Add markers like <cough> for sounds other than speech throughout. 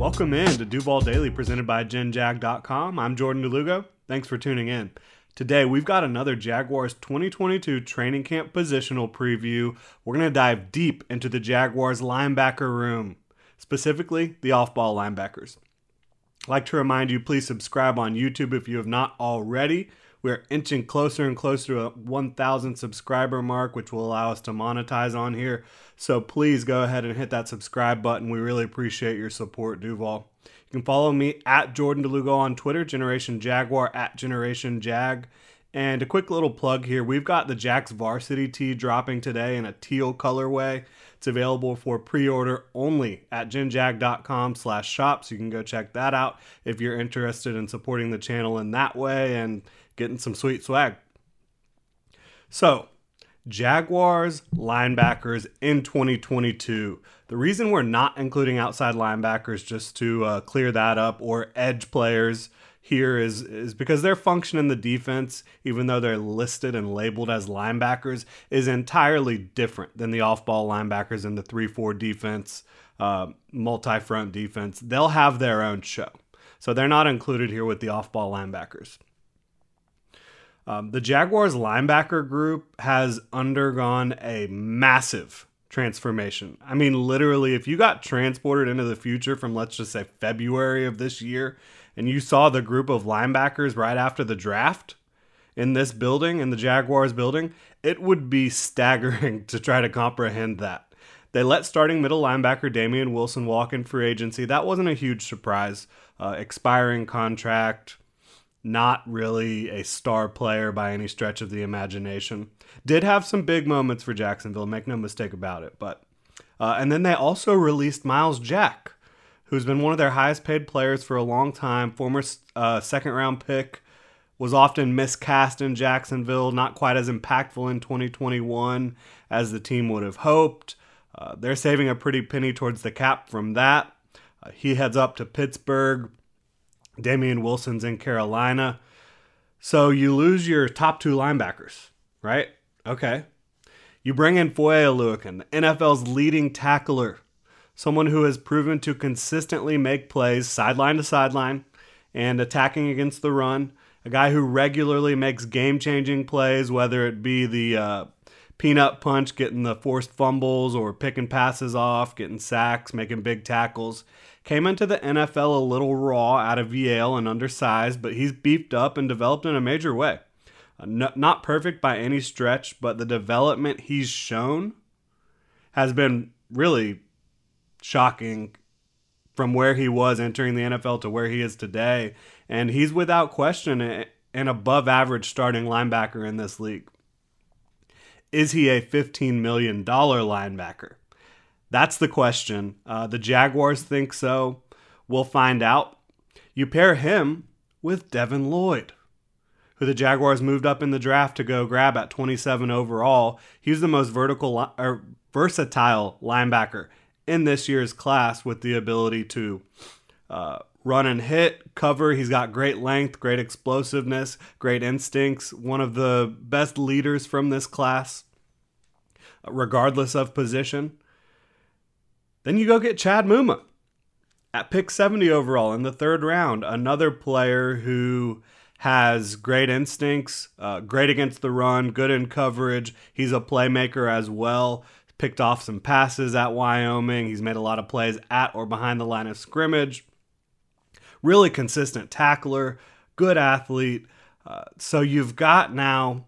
Welcome in to Duval Daily presented by GenJag.com. I'm Jordan DeLugo. Thanks for tuning in. Today, we've got another Jaguars 2022 training camp positional preview. We're going to dive deep into the Jaguars linebacker room, specifically the off ball linebackers. I'd like to remind you, please subscribe on YouTube if you have not already. We're inching closer and closer to a 1,000 subscriber mark, which will allow us to monetize on here. So please go ahead and hit that subscribe button. We really appreciate your support, Duval. You can follow me at Jordan DeLugo on Twitter, Generation Jaguar at Generation Jag. And a quick little plug here we've got the Jax Varsity tee dropping today in a teal colorway. It's available for pre-order only at genjag.com slash shop, so you can go check that out if you're interested in supporting the channel in that way and getting some sweet swag. So, Jaguars linebackers in 2022. The reason we're not including outside linebackers, just to uh, clear that up, or edge players here is is because their function in the defense, even though they're listed and labeled as linebackers, is entirely different than the off-ball linebackers in the three-four defense, uh, multi-front defense. They'll have their own show, so they're not included here with the off-ball linebackers. Um, the Jaguars linebacker group has undergone a massive transformation. I mean, literally, if you got transported into the future from, let's just say, February of this year, and you saw the group of linebackers right after the draft in this building, in the Jaguars building, it would be staggering <laughs> to try to comprehend that. They let starting middle linebacker Damien Wilson walk in free agency. That wasn't a huge surprise. Uh, expiring contract, not really a star player by any stretch of the imagination. Did have some big moments for Jacksonville, make no mistake about it. But uh, and then they also released Myles Jack, who's been one of their highest paid players for a long time. Former uh, second round pick, was often miscast in Jacksonville, not quite as impactful in 2021 as the team would have hoped. Uh, they're saving a pretty penny towards the cap from that. Uh, he heads up to Pittsburgh Damien Wilson's in Carolina. So you lose your top two linebackers, right? Okay. You bring in Foye Oluokun, the NFL's leading tackler, someone who has proven to consistently make plays sideline to sideline and attacking against the run. A guy who regularly makes game changing plays, whether it be the uh, peanut punch, getting the forced fumbles, or picking passes off, getting sacks, making big tackles. Came into the NFL a little raw out of Yale and undersized, but he's beefed up and developed in a major way. Uh, not perfect by any stretch, but the development he's shown has been really shocking from where he was entering the NFL to where he is today. And he's without question an above average starting linebacker in this league. Is he a $15 million linebacker? That's the question. Uh, the Jaguars think so. We'll find out. You pair him with Devin Lloyd, who the Jaguars moved up in the draft to go grab at 27 overall. He's the most vertical or er, versatile linebacker in this year's class with the ability to uh, run and hit, cover. He's got great length, great explosiveness, great instincts. One of the best leaders from this class, regardless of position. Then you go get Chad Muma at pick 70 overall in the third round, another player who has great instincts, uh, great against the run, good in coverage. He's a playmaker as well. Picked off some passes at Wyoming. He's made a lot of plays at or behind the line of scrimmage. Really consistent tackler, good athlete. Uh, so you've got now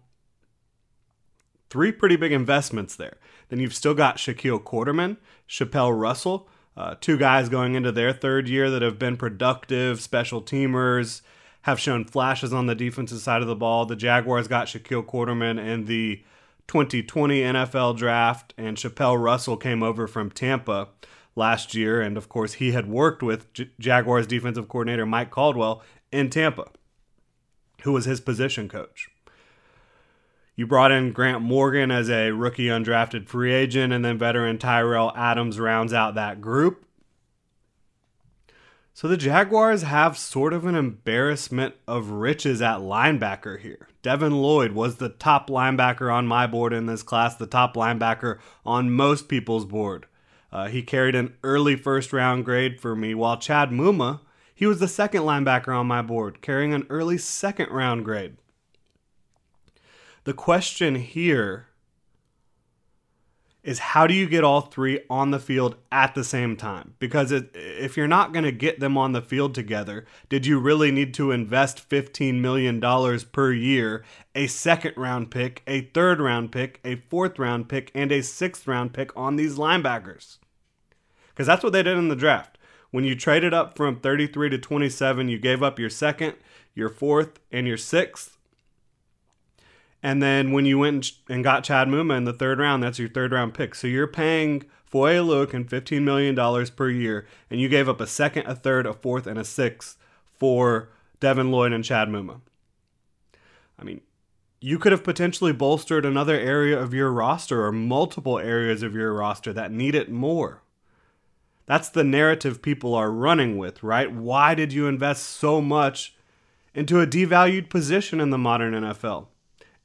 three pretty big investments there. Then you've still got Shaquille Quarterman, Chapelle Russell, uh, two guys going into their third year that have been productive special teamers, have shown flashes on the defensive side of the ball. The Jaguars got Shaquille Quarterman in the 2020 NFL draft, and Chapelle Russell came over from Tampa last year. And of course, he had worked with J- Jaguars defensive coordinator Mike Caldwell in Tampa, who was his position coach. You brought in Grant Morgan as a rookie undrafted free agent, and then veteran Tyrell Adams rounds out that group. So the Jaguars have sort of an embarrassment of riches at linebacker here. Devin Lloyd was the top linebacker on my board in this class, the top linebacker on most people's board. Uh, he carried an early first round grade for me, while Chad Muma, he was the second linebacker on my board, carrying an early second round grade. The question here is how do you get all three on the field at the same time? Because it, if you're not going to get them on the field together, did you really need to invest $15 million per year, a second round pick, a third round pick, a fourth round pick, and a sixth round pick on these linebackers? Because that's what they did in the draft. When you traded up from 33 to 27, you gave up your second, your fourth, and your sixth and then when you went and got Chad Muma in the third round, that's your third round pick. So you're paying Foye Oluokun $15 million per year, and you gave up a second, a third, a fourth, and a sixth for Devin Lloyd and Chad Muma. I mean, you could have potentially bolstered another area of your roster or multiple areas of your roster that need it more. That's the narrative people are running with, right? Why did you invest so much into a devalued position in the modern NFL?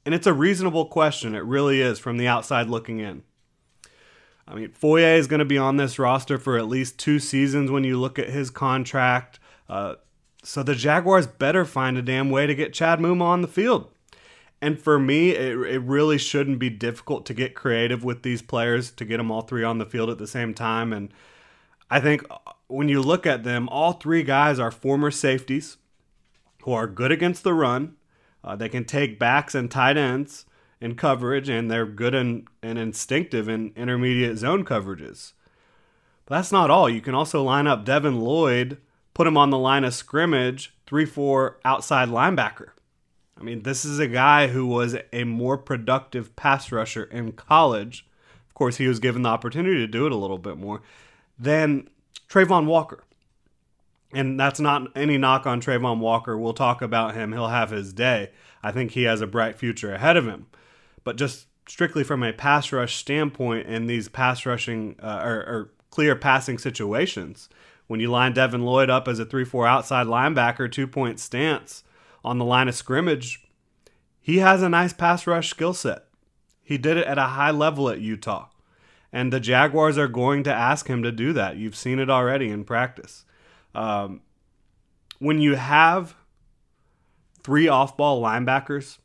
And it's a reasonable question. It really is from the outside looking in. I mean, Foye is going to be on this roster for at least two seasons when you look at his contract. Uh, so the Jaguars better find a damn way to get Chad Muma on the field. And for me, it, it really shouldn't be difficult to get creative with these players to get them all three on the field at the same time. And I think when you look at them, all three guys are former safeties who are good against the run uh, they can take backs and tight ends in coverage, and they're good and, and instinctive in intermediate zone coverages. But that's not all. You can also line up Devin Lloyd, put him on the line of scrimmage, 3 4 outside linebacker. I mean, this is a guy who was a more productive pass rusher in college. Of course, he was given the opportunity to do it a little bit more than Travon Walker. And that's not any knock on Travon Walker. We'll talk about him. He'll have his day. I think he has a bright future ahead of him. But just strictly from a pass rush standpoint in these pass rushing uh, or, or, clear passing situations, when you line Devin Lloyd up as a 3 4 outside linebacker, two point stance on the line of scrimmage, he has a nice pass rush skill set. He did it at a high level at Utah. And the Jaguars are going to ask him to do that. You've seen it already in practice. Um, when you have three off ball linebackers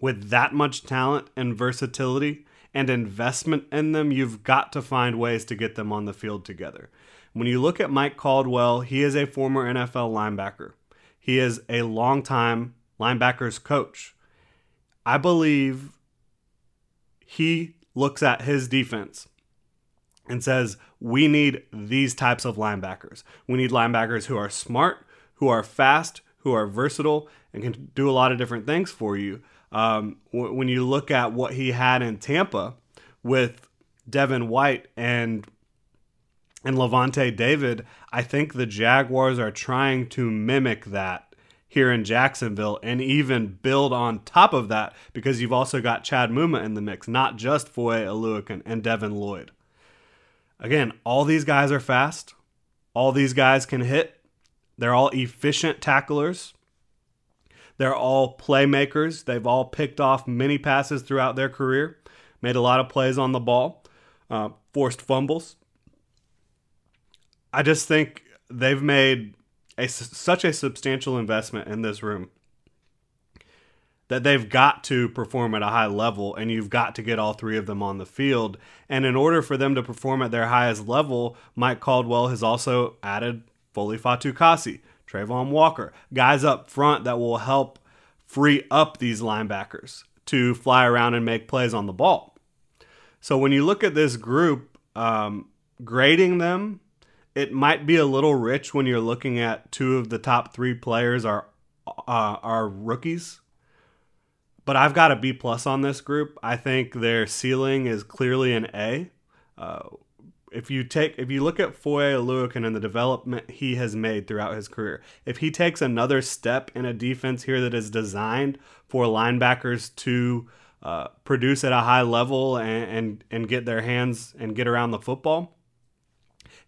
with that much talent and versatility and investment in them, you've got to find ways to get them on the field together. When you look at Mike Caldwell, he is a former NFL linebacker. He is a longtime linebackers coach. I believe he looks at his defense and says, We need these types of linebackers. We need linebackers who are smart, who are fast, who are versatile, and can do a lot of different things for you. Um, w- when you look at what he had in Tampa with Devin White and and Lavonte David, I think the Jaguars are trying to mimic that here in Jacksonville and even build on top of that because you've also got Chad Muma in the mix, not just Foye Oluokun and Devin Lloyd. Again, all these guys are fast. All these guys can hit. They're all efficient tacklers. They're all playmakers. They've all picked off many passes throughout their career, made a lot of plays on the ball, uh, forced fumbles. I just think they've made a, such a substantial investment in this room that they've got to perform at a high level and you've got to get all three of them on the field. And in order for them to perform at their highest level, Mike Caldwell has also added Foley Fatukasi, Travon Walker, guys up front that will help free up these linebackers to fly around and make plays on the ball. So when you look at this group, um, grading them, it might be a little rich when you're looking at two of the top three players are uh, are rookies but I've got a B plus on this group. I think their ceiling is clearly an A. Uh, if you take if you look at Foye Oluokun and the development he has made throughout his career, if he takes another step in a defense here that is designed for linebackers to uh, produce at a high level and, and and get their hands and get around the football,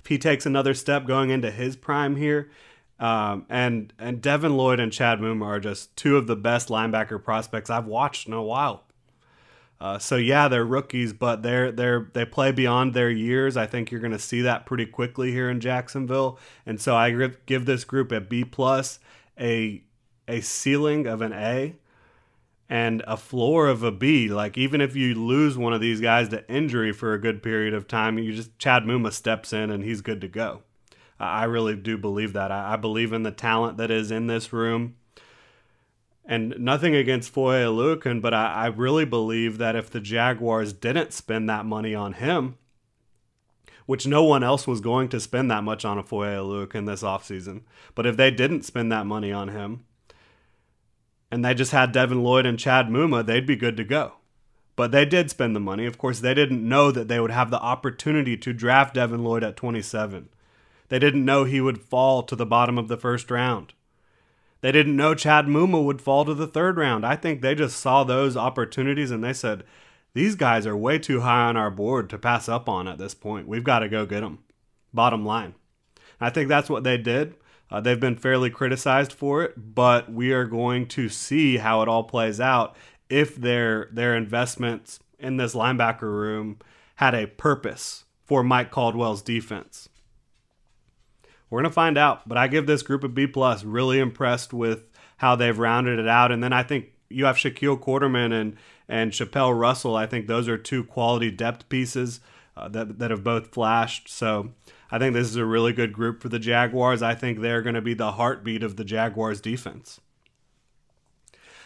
if he takes another step going into his prime here, um, and and Devin Lloyd and Chad Muma are just two of the best linebacker prospects I've watched in a while. Uh, so yeah, they're rookies, but they're they're they play beyond their years. I think you're going to see that pretty quickly here in Jacksonville, and so I give this group a B plus, a a ceiling of an A, and a floor of a B. Like even if you lose one of these guys to injury for a good period of time, you just Chad Muma steps in and he's good to go. I really do believe that. I, I believe in the talent that is in this room. And nothing against Foye Oluokun, but I, I really believe that if the Jaguars didn't spend that money on him, which no one else was going to spend that much on a Foye Oluokun this offseason, but if they didn't spend that money on him and they just had Devin Lloyd and Chad Muma, they'd be good to go. But they did spend the money. Of course, they didn't know that they would have the opportunity to draft Devin Lloyd at 27. They didn't know he would fall to the bottom of the first round. They didn't know Chad Muma would fall to the third round. I think they just saw those opportunities and they said, these guys are way too high on our board to pass up on at this point. We've got to go get them. Bottom line. I think that's what they did. Uh, they've been fairly criticized for it, but we are going to see how it all plays out if their their investments in this linebacker room had a purpose for Mike Caldwell's defense. We're gonna find out, but I give this group a B plus. Really impressed with how they've rounded it out, and then I think you have Shaquille Quarterman and and Chapelle Russell. I think those are two quality depth pieces uh, that that have both flashed. So I think this is a really good group for the Jaguars. I think they're going to be the heartbeat of the Jaguars defense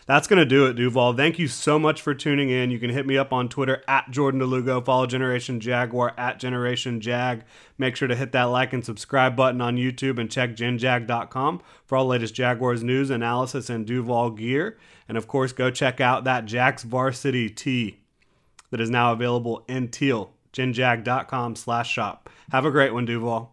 that's going to do it, Duval. Thank you so much for tuning in. You can hit me up on Twitter at Jordan DeLugo. Follow Generation Jaguar at Generation Jag. Make sure to hit that like and subscribe button on YouTube and check genjag.com for all the latest Jaguars news, analysis, and Duval gear. And of course, go check out that Jax Varsity tee that is now available in teal. genjag.com slash shop. Have a great one, Duval.